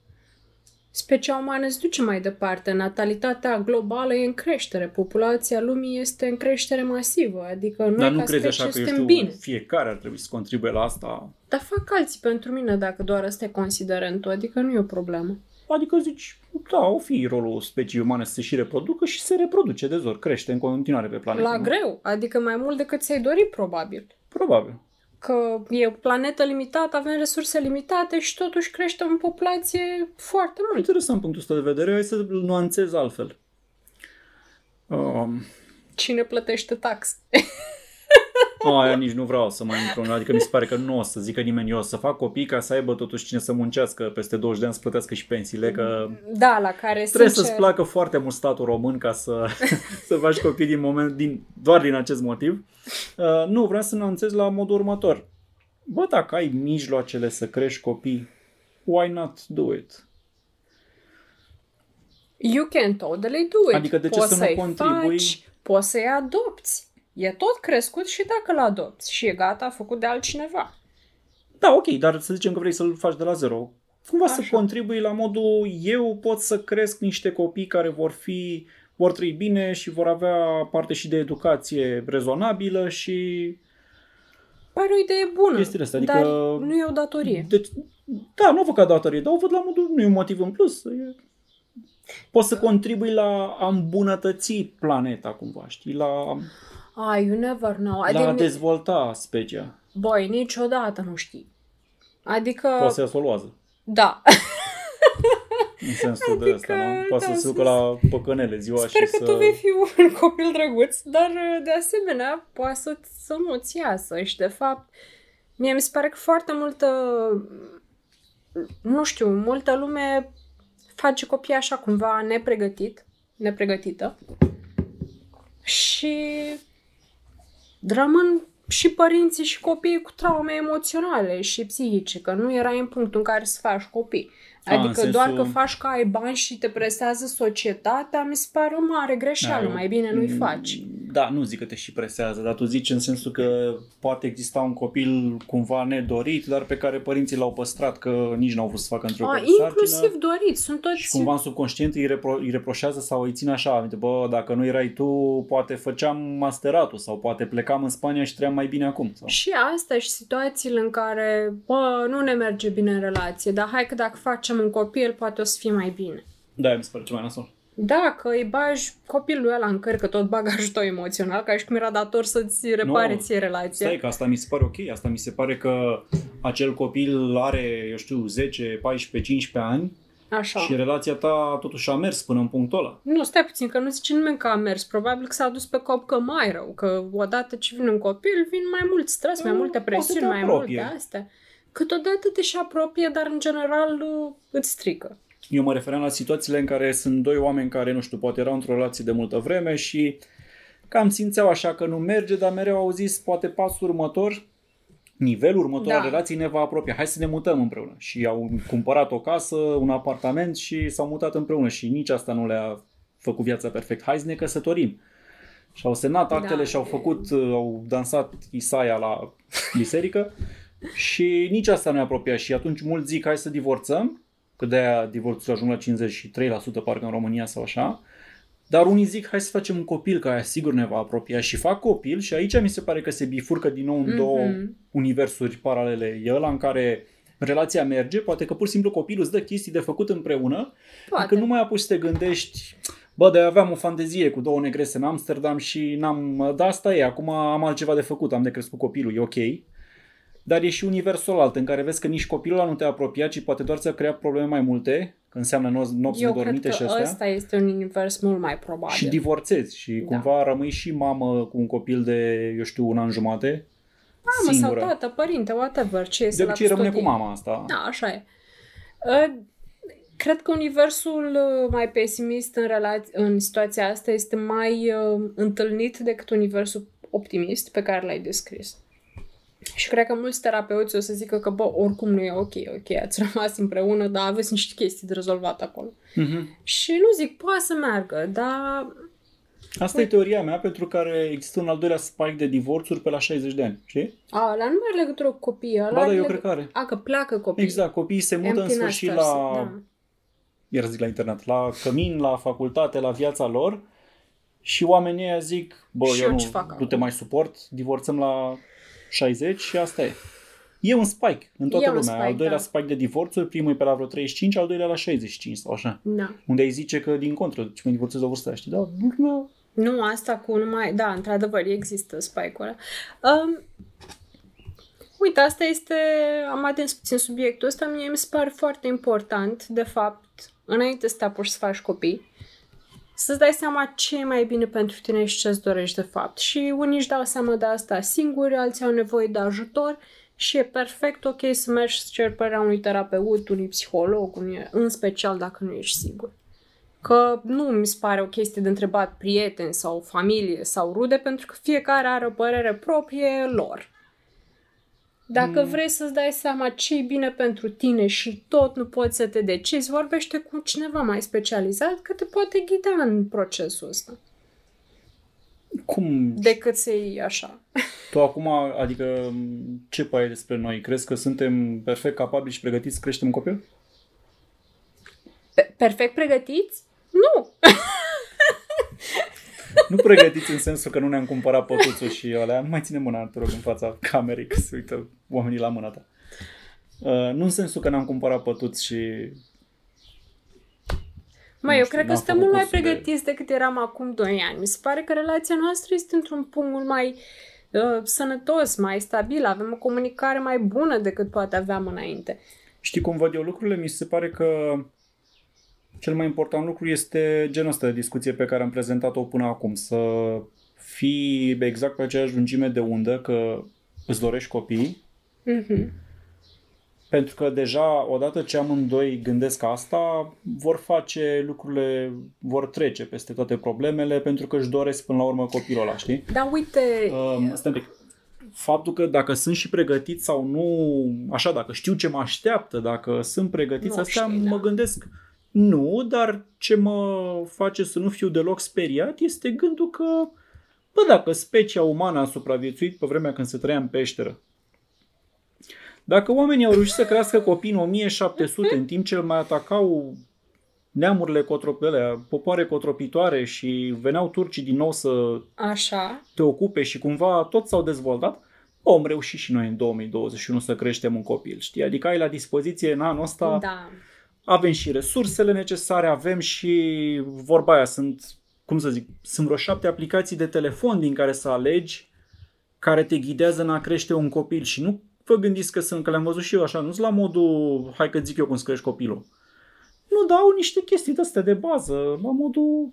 Specia umană se duce mai departe. Natalitatea globală e în creștere. Populația lumii este în creștere masivă. Adică noi Dar nu ca crezi specie așa că, eu suntem știu, bine. fiecare ar trebui să contribuie la asta? Dar fac alții pentru mine dacă doar ăsta e considerentul. Adică nu e o problemă. Adică zici, da, o fi rolul speciei umane să se și reproducă și se reproduce de zor, crește în continuare pe planetă. La nu? greu. Adică mai mult decât ți-ai dori, probabil. Probabil. Că e o planetă limitată, avem resurse limitate și totuși creștem în populație foarte mult. Interesant punctul ăsta de vedere, hai să nuanțez altfel. Um, Cine plătește taxe? Aia nici nu vreau să mai intru, în- adică mi se pare că nu o să zică nimeni eu o să fac copii ca să aibă totuși cine să muncească peste 20 de ani să plătească și pensiile, că Da, la care trebuie sincer... să-ți placă foarte mult statul român ca să, *laughs* să faci copii din moment, din, doar din acest motiv. Uh, nu, vreau să nuanțez la modul următor. Bă, dacă ai mijloacele să crești copii, why not do it? You can totally do it. Adică de ce poți să nu să-i contribui? Faci, poți să-i adopți. E tot crescut și dacă îl adopți. Și e gata, făcut de altcineva. Da, ok, dar să zicem că vrei să-l faci de la zero. Cumva să Așa. contribui la modul eu pot să cresc niște copii care vor fi vor trăi bine și vor avea parte și de educație rezonabilă și Pare o idee bună, Chestiile astea, adică- dar nu e o datorie. Deci, da, nu o văd ca datorie, dar o văd la modul, nu e un motiv în plus. E... Poți să contribui la a îmbunătăți planeta, cumva, știi, la, Ah, you never know. la a Adică, dezvolta specia. băi, niciodată nu știi. Adică, Poate să ia să o luază, da. în sensul de Adică, ăsta, nu? Poate da, să se să- ducă la păcănele ziua Sper și că să... tu vei fi un *laughs* copil drăguț, dar de asemenea poate să, să nu-ți iasă și de fapt mie mi se pare că foarte multă nu știu, multă lume face copii așa cumva nepregătit, nepregătită și rămân și părinții și copiii cu traume emoționale și psihice, că nu era în punctul în care să faci copii. A, în Adică doar sensul- că faci că ai bani și te presează societatea, mi se pare o mare greșeală. Da, eu- Mai bine nu-i Mm, faci. Da, nu zic că te și presează, dar tu zici în sensul că poate exista un copil cumva nedorit, dar pe care părinții l-au păstrat că nici n-au vrut să facă într-o A, sarcină. inclusiv dorit. Sunt toți... Și cumva în subconștient îi, repro- îi reproșează sau îi țin așa, uite, bă, dacă nu erai tu, poate făceam masteratul sau poate plecam în Spania și trăiam mai bine acum. Sau... Și asta și situațiile în care, bă, nu ne merge bine în relație, dar hai că dacă facem un copil, poate o să fie mai bine. Da, mi se pare cel mai nasol. Da, că îi bagi copilul ăla în cărcă tot bagajul tău emoțional, ca și cum era dator să-ți repare Nu, ție relația. Stai că asta mi se pare ok, asta mi se pare că acel copil are, eu știu, 10, 14, 15 ani Așa. și relația ta totuși a mers până în punctul ăla. Nu, stai puțin, că nu zice nimeni că a mers. Probabil că s-a dus pe cop că mai rău, că odată ce vine un copil, vin mai mult stres, mai Mm, multe o să te presiuni, mai apropie. multe astea. Câteodată te și apropie, dar în general îți strică. Eu mă refeream la situațiile în care sunt doi oameni care, nu știu, poate erau într-o relație de multă vreme și cam simțeau așa că nu merge, dar mereu au zis, poate pasul următor, nivelul următor Da. al relației ne va apropia. Hai să ne mutăm împreună. Și au cumpărat o casă, un apartament și s-au mutat împreună și nici asta nu le-a făcut viața perfect. Hai să ne căsătorim. Și au semnat actele Da. și au făcut, au dansat Isaia la biserică și nici asta nu i-a apropiat. Și atunci mulți zic, hai să divorțăm, că de-aia divorțul ajung la 53% parcă în România sau așa. Dar unii zic, hai să facem un copil, că aia sigur ne va apropia și fac copil și aici mi se pare că se bifurcă din nou în Mhm. două universuri paralele. E ăla în care relația merge, poate că pur și simplu copilul îți dă chestii de făcut împreună, Poate. că nu mai apuci să te gândești, bă, de aveam o fantezie cu două negrese în Amsterdam și n-am, da, asta e, acum am altceva de făcut, am de crescut copilul, e ok. Dar e și universul alt în care vezi că nici copilul ăla nu te-a apropiat, ci poate doar ți-a creat probleme mai multe, că înseamnă no- nopți Eu cred nedormite că și astea. ăsta este un univers mult mai probabil. Și divorțezi și Da. cumva rămâi și mamă cu un copil de, eu știu, un an jumate, Mamă singură. sau tată, părinte, whatever, ce este de la obicei rămâne cu custodie. mama asta. Da, așa e. Uh, Cred că universul uh, mai pesimist în, relaț- în situația asta este mai uh, întâlnit decât universul optimist pe care l-ai descris. Și cred că mulți terapeuți o să zică că, bă, oricum nu e ok, ok, ați rămas împreună, dar aveți niște chestii de rezolvat acolo. Mhm. Și nu zic, poate să meargă, dar Asta e teoria mea pentru care există un al doilea spike de divorțuri pe la 60 de ani, știi? a, la nu mai are legătură cu copiii. ăla Ba da, are eu leg- cred că are. A, că pleacă copiii. Exact, copiii se mută în Empty sfârșit nesters, la, da. iar zic la internet, la cămin, la facultate, la viața lor și oamenii ăia zic, bă, Și eu eu nu, ce fac nu acum? te mai suport, divorțăm la 60 și asta e. E un spike în toată E un lumea. spike, al doilea da. spike de divorțuri, primul e pe la vreo 35, al doilea la 65 sau așa. Da. Unde îi zice că din contră, ce mă divorțez la vârsta aia, știi? Da, lumea Nu, asta cu numai... Da, într-adevăr, există spike-ul ăla. Um, uite, asta este... Am atins puțin subiectul ăsta. Mie mi se pare foarte important, de fapt, înainte să te apuci să faci copii, să-ți dai seama ce e mai bine pentru tine și ce-ți dorești de fapt. Și unii își dau seama de asta singuri, alții au nevoie de ajutor și e perfect ok să mergi să ceri părerea unui terapeut, unui psiholog, unui, în special dacă nu ești sigur că nu mi se pare o chestie de întrebat prieteni sau familie sau rude, pentru că fiecare are o părere proprie lor. Dacă mm. vrei să-ți dai seama ce e bine pentru tine și tot nu poți să te decizi, vorbește cu cineva mai specializat că te poate ghida în procesul ăsta. Cum Decât să iei așa. *laughs* Tu acum, adică, ce părere despre noi? Crezi că suntem perfect capabili și pregătiți să creștem un copil? Pe- Perfect pregătiți? Nu! *laughs* *laughs* Nu pregătiți în sensul că nu ne-am cumpărat pătuțul și alea. Nu mai ține mâna, te rog, în fața camerei, că se uită oamenii la mâna ta. Uh, nu în sensul că ne-am cumpărat pătuți și... Mai, Nu eu știu, cred că n-am suntem făcut mult mai cursul de- pregătiți decât eram acum 2 ani. Mi se pare că relația noastră este într-un punct mult mai uh, sănătos, mai stabil, avem o comunicare mai bună decât poate aveam înainte. Știi cum văd eu lucrurile? Mi se pare că cel mai important lucru este genul ăsta de discuție pe care am prezentat-o până acum. Să fii exact pe aceeași lungime de undă, că îți dorești copii, Mm-hmm. Pentru că deja, odată ce amândoi gândesc asta, vor face lucrurile, vor trece peste toate problemele, pentru că își doresc până la urmă copilul ăla, știi? Dar uite, Um, stai un pic. Faptul că dacă sunt și pregătiți sau nu, așa, dacă știu ce mă așteaptă, dacă sunt pregătiți, Nu astea știi, mă da. gândesc, nu, dar ce mă face să nu fiu deloc speriat este gândul că, bă, dacă specia umană a supraviețuit pe vremea când se trăia în peșteră, dacă oamenii au reușit să crească copii în 1700, în timp ce îl mai atacau neamurile cotropele, popoare cotropitoare și veneau turcii din nou să așa, te ocupe și cumva tot s-au dezvoltat, om reuși și noi în 2021 să creștem un copil, știi? Adică ai la dispoziție în anul ăsta, da. Avem și resursele necesare, avem și vorba aia, sunt, cum să zic, sunt vreo șapte aplicații de telefon din care să alegi care te ghidează în a crește un copil și nu vă gândiți că sunt, că le-am văzut și eu așa, nu sunt la modul, hai că zic eu cum să crești copilul. Nu dau niște chestii de astea de bază, la modul,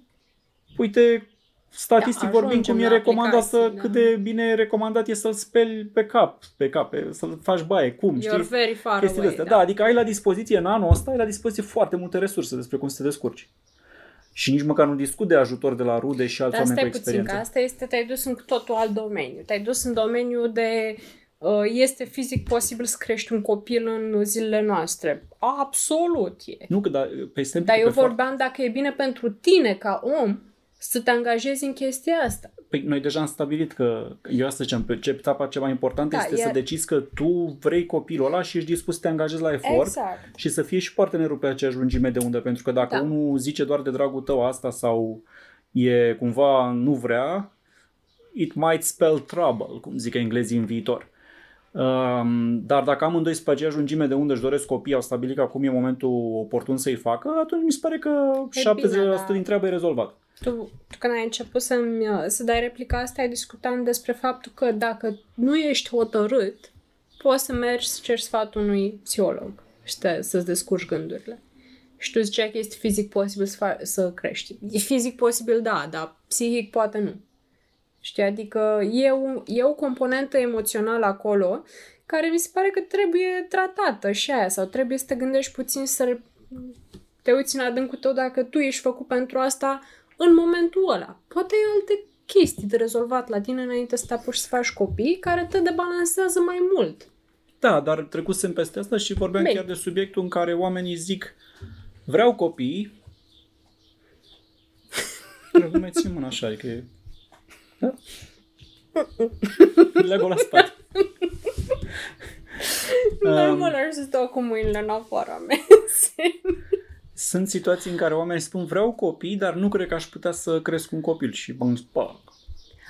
uite, statistic Da, vorbind, ajung cum e la recomandat să, aplicații, cât da. de bine e recomandat e să-l speli pe cap, pe cap, pe- să-l faci baie, cum, You're știi? very far Chestiile away. astea. Da, adică ai la dispoziție în anul ăsta, ai la dispoziție foarte multe resurse despre cum să te descurci. Și nici măcar nu discut de ajutor de la rude și alți Dar oameni stai cu puțin, că experiență. asta este, te-ai dus în totul alt domeniu. Te-ai dus în domeniu de uh, este fizic posibil să crești un copil în zilele noastre. Absolut e. Nu, că da, pe stem, Dar pe eu foarte- vorbeam dacă e bine pentru tine ca om să te angajezi în chestia asta. Păi noi deja am stabilit că, eu asta ziceam, pe ce etapa cea mai importantă Da, este iar- să decizi că tu vrei copilul ăla și ești dispus să te angajezi la efort Exact. și să fie și partenerul pe aceeași lungime de undă, pentru că dacă Da. unul zice doar de dragul tău asta sau e cumva nu vrea, it might spell trouble, cum zic englezii în viitor. Um, dar dacă amândoi sunt pe aceeași lungime de undă își doresc copii, au stabilit că acum e momentul oportun să-i facă, atunci mi se pare că E 70% bine, da. din treabă e rezolvat. Tu, tu când ai început să-mi, să dai replica asta, ai discutat despre faptul că dacă nu ești hotărât, poți să mergi să ceri sfatul unui psiholog și te, să-ți descurci gândurile. Și tu ziceai că este fizic posibil să, fa- să crești. E fizic posibil, da, dar psihic poate nu. Știi? Adică e, un, e o componentă emoțională acolo care mi se pare că trebuie tratată și aia, sau trebuie să te gândești puțin să re- te uiți în adâncul tău dacă tu ești făcut pentru asta în momentul ăla. Poate ai alte chestii de rezolvat la tine înainte să te apuci să faci copii care te debalansează mai mult. Da, dar trecusem peste asta și vorbeam Bine. chiar de subiectul în care oamenii zic vreau copii. Nu mai țin mâna așa, că e... Da? Lego la spate. Dar Um, mă lași să stau cu mâinile în afara mea. *laughs* Sunt situații în care oamenii spun vreau copii, dar nu cred că aș putea să cresc un copil și bă, bă,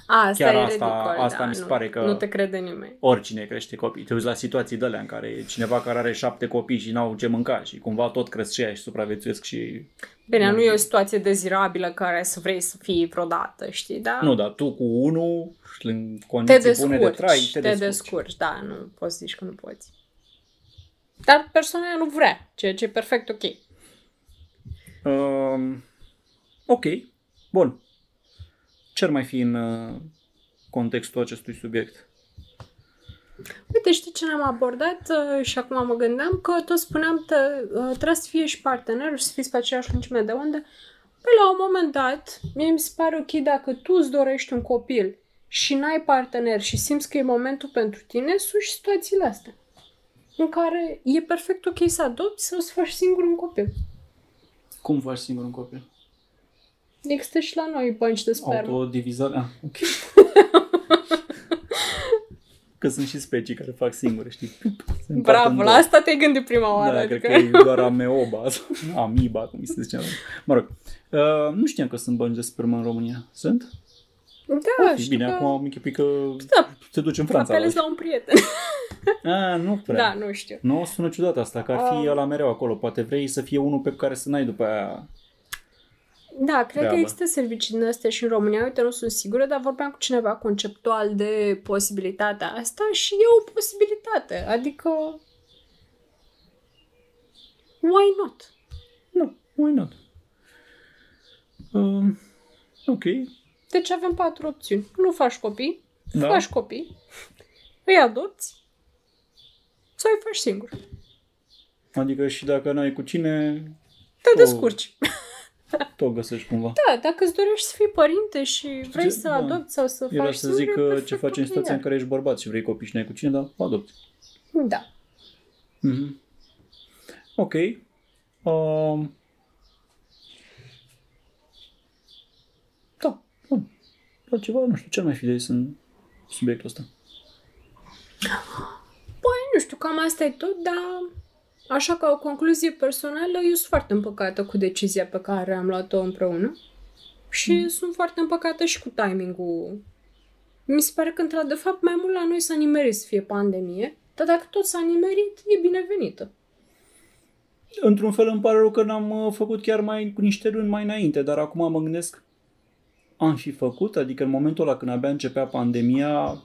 Asta Chiar e asta- ridicol, asta da, mi se nu, pare că- Nu te crede nimeni. oricine crește copii. Te uiți la situații de alea în care e cineva care are șapte copii și n-au ce mânca și cumva tot cresc și ei și supraviețuiesc și... Bine, nu e o situație dezirabilă care să vrei să fii vreodată, știi, da? Nu, dar tu cu unul și în te condiții descurci, bune de trai, te, te descurci. descurci, da, nu poți să zici că nu poți. Dar persoana aia nu vrea, ceea ce e perfect ok. Um, ok, bun. Ce ar mai fi în uh, contextul acestui subiect? Uite, știi ce ne-am abordat uh, și acum mă gândeam că tot spuneam că uh, trebuie să fie și partenerul și să fiți pe aceeași lungime de undă. Păi la un moment dat, mie mi se pare ok dacă tu îți dorești un copil și n-ai partener și simți că e momentul pentru tine, sunt și situațiile astea în care e perfect ok să adopți sau să faci singur un copil. Cum faci singur un copil? Există și la noi bănci de spermă. Autodivizare? Ah, *laughs* ok. Că sunt și specii care fac singure, știi? Se împart în Bravo, două. la asta te-ai gândit prima oară. Da, adică... cred că e doar ameoba sau amiba, cum se zice. Mă rog, uh, nu știam că sunt bănci de spermă în România. Sunt? Da, E știu bine, că... acum am închipui că Da, te duci în Franța. apelezi la... la un prieten. *laughs* A, nu prea. da, nu știu. Nu, sună ciudat asta, că ar fi Ah. la mereu acolo. Poate vrei să fie unul pe care să n-ai după aia. Da, cred treabă. că există servicii din astea și în România, uite, nu sunt sigură, dar vorbeam cu cineva conceptual de posibilitatea asta și e o posibilitate. Adică, why not? Nu, why not? Uh, ok. Deci avem patru opțiuni. Nu faci copii, Da. faci copii, îi adopți sau îi faci singur. Adică și dacă n-ai cu cine, Te Oh. descurci. *laughs* tot găsești cumva. Da, dacă îți dorești să fii părinte și vrei Ce- să da. adopți sau să Era faci să singur, zic e că perfect ce faci în ok, situația da. în care ești bărbat și vrei copii și n-ai cu cine, dar adopți. Da. Mhm. Ok. Um, da, bun. Altceva, nu știu, ce ar mai fi de zis în subiectul ăsta? Păi, nu știu, cam asta e tot, dar așa ca o concluzie personală, eu sunt foarte împăcată cu decizia pe care am luat-o împreună și mm. sunt foarte împăcată și cu timingul. Mi se pare că, într-adevăr, de fapt, mai mult la noi s-a nimerit să fie pandemie, dar dacă tot s-a nimerit, e binevenită. Într-un fel îmi pare rău că n-am uh, făcut chiar mai cu niște luni mai înainte, dar acum mă gândesc am fi făcut, adică în momentul ăla când abia începea pandemia,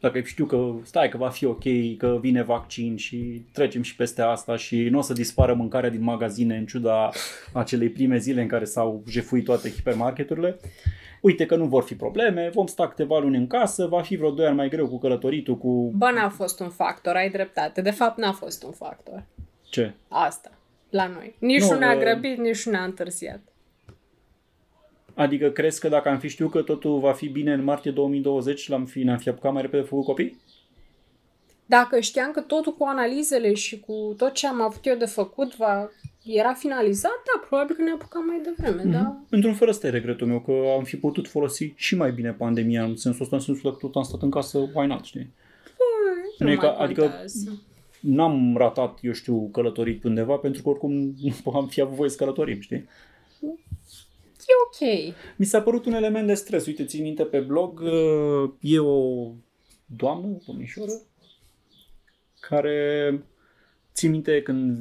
dacă știu că stai că va fi ok, că vine vaccin și trecem și peste asta și nu o să dispară mâncarea din magazine în ciuda acelei prime zile în care s-au jefuit toate hipermarketurile. Uite că nu vor fi probleme, vom sta câteva luni în casă, va fi vreo 2 ani mai greu cu călătoritul, cu... Bă, n-a fost un factor, ai dreptate. De fapt, n-a fost un factor. Ce? Asta, la noi. Nici Nu, nu, ne-a uh, grăbit, nici nu ne-a întârziat. Adică crezi că dacă am fi știut că totul va fi bine în martie 2020, l-am fi, ne-am fi apucat mai repede de făcut copii? Dacă știam că totul cu analizele și cu tot ce am avut eu de făcut va, era finalizat, da, probabil că ne apucam mai devreme, mm-hmm. da? Într-un fel ăsta e regretul meu, că am fi putut folosi și mai bine pandemia, în sensul ăsta, în sensul că tot am stat în casă, why not, știi? Nu, Nu e mai ca- adică- contează. N-am ratat, eu știu, călătorit undeva, pentru că oricum nu *laughs* am fi avut voie să călătorim, știi? E ok. Mi s-a părut un element de stres. Uite, țin minte pe blog, uh, e o doamnă, o domnișoară, care țin minte când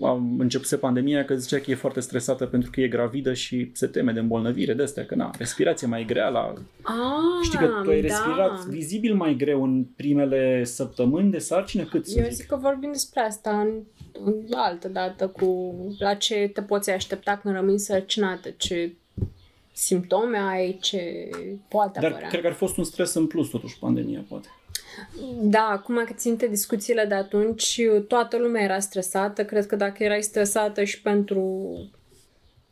a începuse pandemia că zicea că e foarte stresată pentru că e gravidă și se teme de îmbolnăvire de astea, că na, respirație mai grea la... Ah, Știi că tu ai da. respirat vizibil mai greu în primele săptămâni de sarcină? Cât să Eu zic? zic că vorbim despre asta în, în altă dată cu la ce te poți aștepta când rămâi sărcinată, ce simptome ai, ce poate Dar apărea. cred că ar fi fost un stres în plus totuși pandemia, poate. Da, acum că țin minte discuțiile de atunci, toată lumea era stresată. Cred că dacă erai stresată și pentru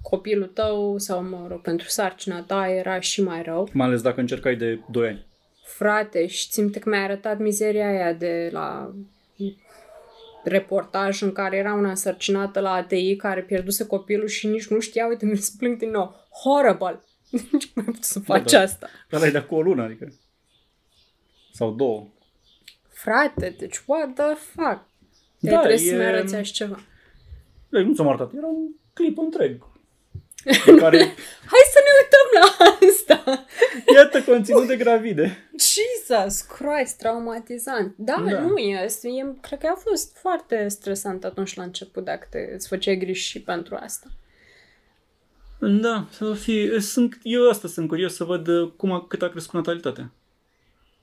copilul tău sau, mă rog, pentru sarcina ta, era și mai rău. Mai ales dacă încercai de 2 ani. Frate, și țin minte că mi-a arătat mizeria aia de la reportaj în care era una însărcinată la ATI care pierduse copilul și nici nu știa, uite, mi se plâng din nou. Horrible! *laughs* Nici mai putut să faci da. asta. Ăla e de acum o lună, adică. Sau două. Frate, deci what the fuck? Da, Da, trebuie să e- mi arăți așa ceva. Ei, nu ți-am arătat, era un clip întreg. În care, *laughs* Hai să ne uităm la asta! iată, conținut de gravide. Jesus Christ, traumatizant. Da, Da. da. nu e, e. Cred că a fost foarte stresant atunci la început dacă te, îți făceai griji și pentru asta. Da, să fi, sunt, eu asta sunt curios să văd uh, cum a, cât a crescut natalitatea.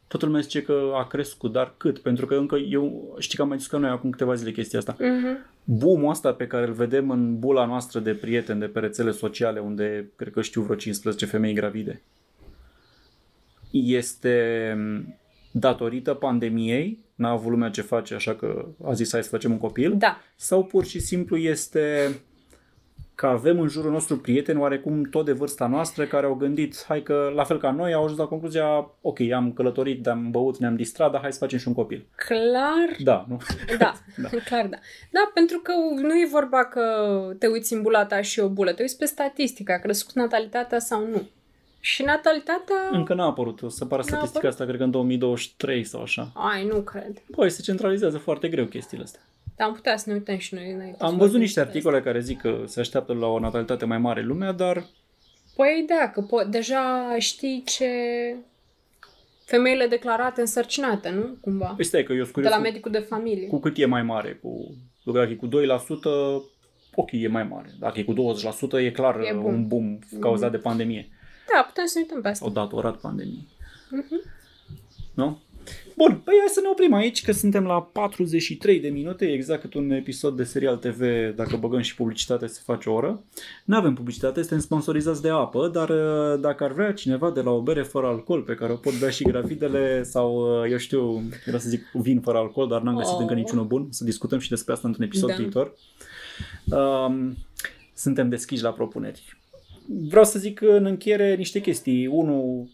Toată lumea zice că a crescut, dar cât? Pentru că încă eu, știi că am mai discutat noi acum câteva zile chestia asta. Mm-hmm. Boom-ul ăsta pe care îl vedem în bula noastră de prieteni, de pe rețele sociale, unde cred că știu vreo 15 femei gravide, este mm, datorită pandemiei, n-a avut lumea ce face, așa că a zis hai să facem un copil, Da. sau pur și simplu este că avem în jurul nostru prieteni oarecum tot de vârsta noastră care au gândit, hai că la fel ca noi au ajuns la concluzia, ok, am călătorit, am băut, ne-am distrat, dar hai să facem și un copil. Clar, Da, nu? *laughs* da, *laughs* da. clar da. Da, pentru că nu e vorba că te uiți în bula ta și o bulă, te uiți pe statistică, a crescut natalitatea sau nu. Și natalitatea... Încă n-a apărut, o să apară N-a statistica apărut? asta, cred că în 2023 sau așa. Ai, nu cred. Păi, se centralizează foarte greu chestiile astea. Dar am putea să ne uităm și noi înainte. să Am văzut vorbim niște despre articole care zic că se așteaptă la o natalitate mai mare în lumea, dar Păi da, că po- deja știi ce femeile declarate însărcinate, nu? Cumva. păi stai că eu sunt De curios la cu, medicul de familie. cu cât e mai mare. Cu, dacă e cu 2%, ok, e mai mare. Dacă e cu 20%, e clar E e bun. un boom cauzat de pandemie. Da, putem să ne uităm pe asta. Au datorat pandemiei. Mhm. Nu? Bun, păi hai să ne oprim aici, că suntem la 43 de minute, exact cât un episod de serial TV, dacă băgăm și publicitate, se face o oră. Nu avem publicitate, suntem sponsorizați de apă, dar uh, dacă ar vrea cineva de la o bere fără alcool, pe care o pot bea și gravidele, sau, uh, eu știu, vreau să zic vin fără alcool, dar n-am găsit Oh. încă niciunul bun, să discutăm și despre asta într-un episod Da. viitor. Um, suntem deschiși la propuneri. Vreau să zic în încheiere niște chestii. Unu,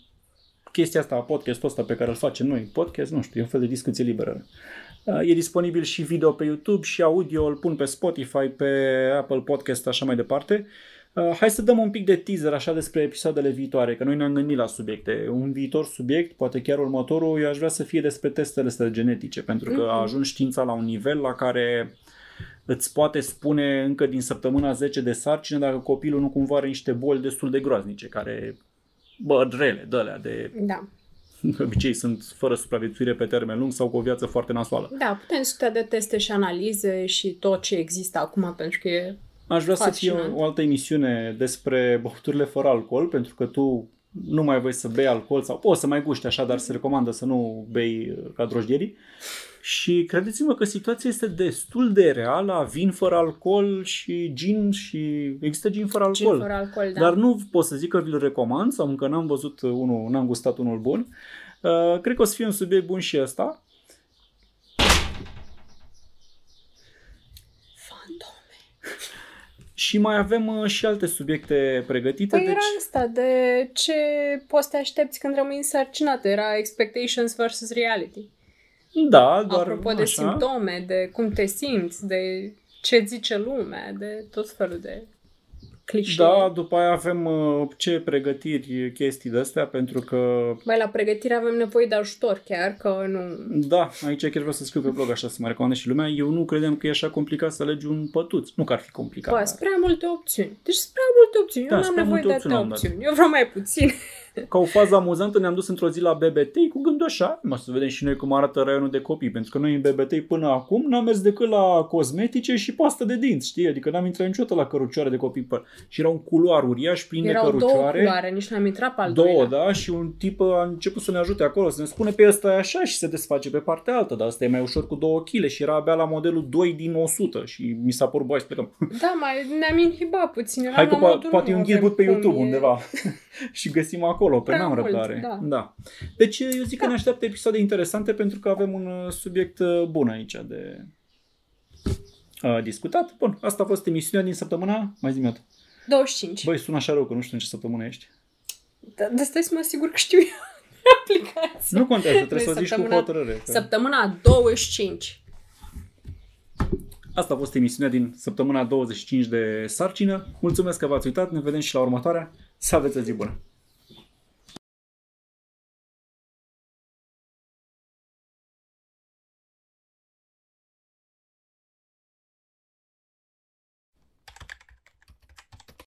chestia asta, podcastul ăsta pe care îl facem noi, podcast, nu știu, e un fel de discuție liberă. Uh, E disponibil și video pe YouTube și audio, îl pun pe Spotify, pe Apple Podcast, așa mai departe. Uh, Hai să dăm un pic de teaser așa despre episoadele viitoare, că noi ne-am gândit la subiecte. Un viitor subiect, poate chiar următorul, eu aș vrea să fie despre testele astea genetice, pentru că a ajuns știința la un nivel la care îți poate spune încă din săptămâna 10 de sarcină dacă copilul nu cumva are niște boli destul de groaznice, care, bă, rele, de alea, de Da. de *laughs* obicei sunt fără supraviețuire pe termen lung sau cu o viață foarte nasoală. Da, putem discuta de teste și analize și tot ce există acum, pentru că e... Aș vrea să fie Fascinant. o, o altă emisiune despre băuturile fără alcool, pentru că tu nu mai voi să bei alcool sau poți să mai guști așa, dar se recomandă să nu bei uh, ca drojdierii. Și credeți-mă că situația este destul de reală, vin fără alcool și gin și există gin fără alcool. Gin fără alcool, da. Dar nu pot să zic că vi-l recomand sau încă n-am văzut unul, n-am gustat unul bun. Uh, cred că o să fie un subiect bun și ăsta. Fantome. *laughs* Și mai avem uh, și alte subiecte pregătite. Păi era asta de ce poți să te aștepți când rămâi însărcinat. Era expectations versus reality. Da, doar Apropo de așa. simptome, de cum te simți, de ce zice lumea, de tot felul de clișee. Da, după aia avem uh, ce pregătiri, chestii de astea, pentru că, Băi, la pregătire avem nevoie de ajutor chiar, că nu... da, aici chiar vreau să scriu pe blog așa să mă recomande și lumea, eu nu credeam că e așa complicat să alegi un pătuț. Nu că ar fi complicat. Bă, dar- sunt prea multe opțiuni. Deci sunt prea multe opțiuni. Da, Eu nu am sunt prea nevoie multe de opțiuni, atâtea am dat. opțiuni. Eu vreau mai puțin. Ca o fază amuzantă ne-am dus într-o zi la BBT cu gândul așa, mă să vedem și noi cum arată raionul de copii, pentru că noi în BBT până acum n-am mers decât la cosmetice și pastă de dinți, știi? Adică n-am intrat niciodată la cărucioare de copii. Pă. Și era un culoar uriaș plin Erau de două cărucioare. culoare, nici n-am intrat pe al Două, doilea. da, și un tip a început să ne ajute acolo, să ne spune pe ăsta e așa și se desface pe partea altă, dar asta e mai ușor cu 2 kg și era abia la modelul 2 din 100 și mi s-a părut, băi, să plecăm. Da, mai ne-am inhibat puțin. Eram Hai că la po- modul, poate nu un avem ghid pe cum, YouTube e- undeva *laughs* și găsim acolo, că Prea n-am mult, răbdare. da. da. Deci eu zic că ne așteaptă episoade interesante pentru că avem un uh, subiect uh, bun aici de uh, discutat. Bun, asta a fost emisiunea din săptămâna, mai zi 25. Băi, sună așa rău că nu știu în ce săptămână ești. Da, de stai să mă asigur că știu eu *laughs* aplicația. Nu contează, trebuie Nu, să o zici cu săptămâna- hotărâre. că- Săptămâna 25. Asta a fost emisiunea din săptămâna 25 de sarcină. Mulțumesc că v-ați uitat, ne vedem și la următoarea. Să aveți o zi bună!